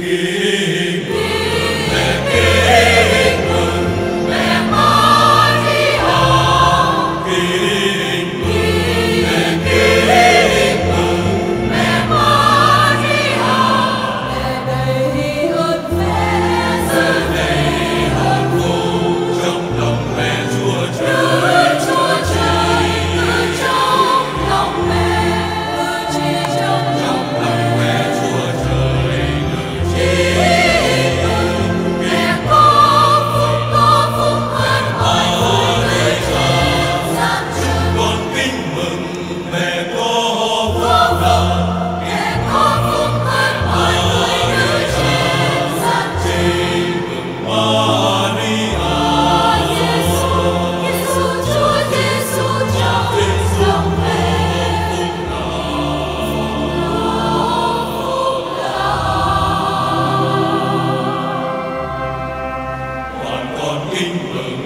Ring England.